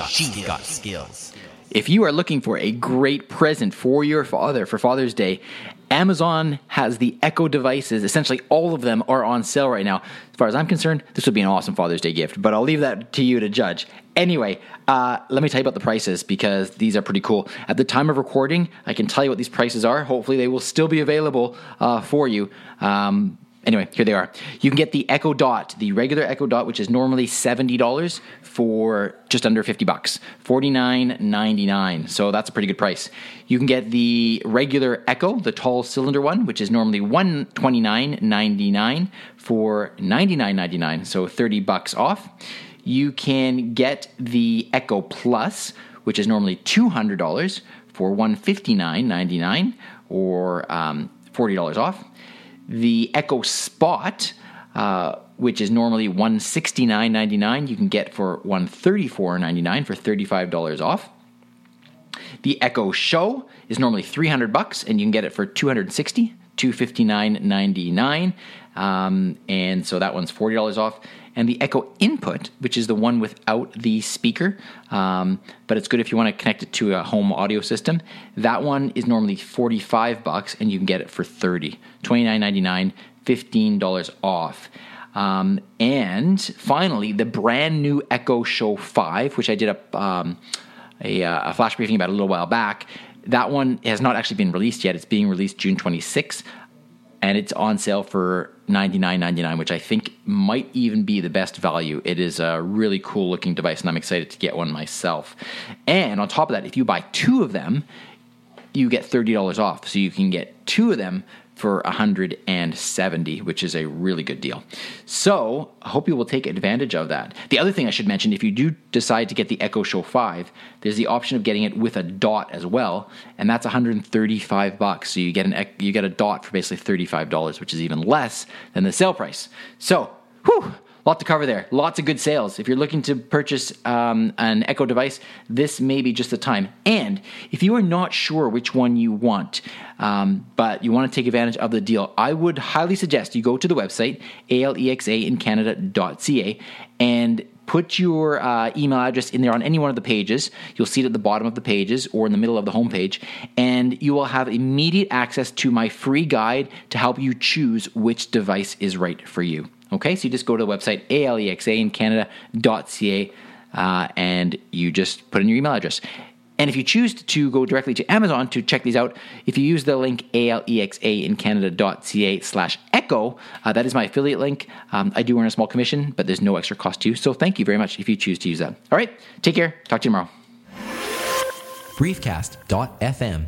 got, She's skills. got skills. If you are looking for a great present for your father for Father's Day, Amazon has the Echo devices. Essentially, all of them are on sale right now. As far as I'm concerned, this would be an awesome Father's Day gift, but I'll leave that to you to judge. Anyway, uh, let me tell you about the prices because these are pretty cool. At the time of recording, I can tell you what these prices are. Hopefully, they will still be available uh, for you. Um, anyway, here they are. You can get the Echo Dot, the regular Echo Dot, which is normally seventy dollars for just under fifty bucks, forty nine ninety nine. So that's a pretty good price. You can get the regular Echo, the tall cylinder one, which is normally one twenty nine ninety nine for ninety nine ninety nine. So thirty bucks off. You can get the Echo Plus, which is normally two hundred dollars for one fifty nine ninety nine, or um, forty dollars off the Echo Spot, uh, which is normally $169.99, you can get for $134.99 for $35 off. The Echo Show is normally 300 bucks, and you can get it for 260 259.99 um, and so that one's $40 off. And the echo input which is the one without the speaker um, but it's good if you want to connect it to a home audio system. That one is normally 45 bucks and you can get it for 30 29.99 $15 off. Um, and finally the brand new echo show 5 which i did a, a, uh, a flash briefing about a little while back that one has not actually been released yet. It's being released June 26th, and it's on sale for $99.99, which I think might even be the best value. It is a really cool looking device, and I'm excited to get one myself. And on top of that, if you buy two of them, you get $30 off. So you can get two of them for 170, which is a really good deal. So I hope you will take advantage of that. The other thing I should mention, if you do decide to get the Echo Show 5, there's the option of getting it with a dot as well, and that's 135 bucks. So you get an you get a dot for basically $35, which is even less than the sale price. So, whew, lot to cover there. Lots of good sales. If you're looking to purchase um, an Echo device, this may be just the time. And if you are not sure which one you want, um, but you want to take advantage of the deal, I would highly suggest you go to the website, alexaincanada.ca, and put your uh, email address in there on any one of the pages. You'll see it at the bottom of the pages or in the middle of the homepage, and you will have immediate access to my free guide to help you choose which device is right for you. Okay, so you just go to the website alexaincanada.ca uh, and you just put in your email address. And if you choose to go directly to Amazon to check these out, if you use the link alexaincanada.ca slash echo, uh, that is my affiliate link. Um, I do earn a small commission, but there's no extra cost to you. So thank you very much if you choose to use that. All right, take care. Talk to you tomorrow. Briefcast.fm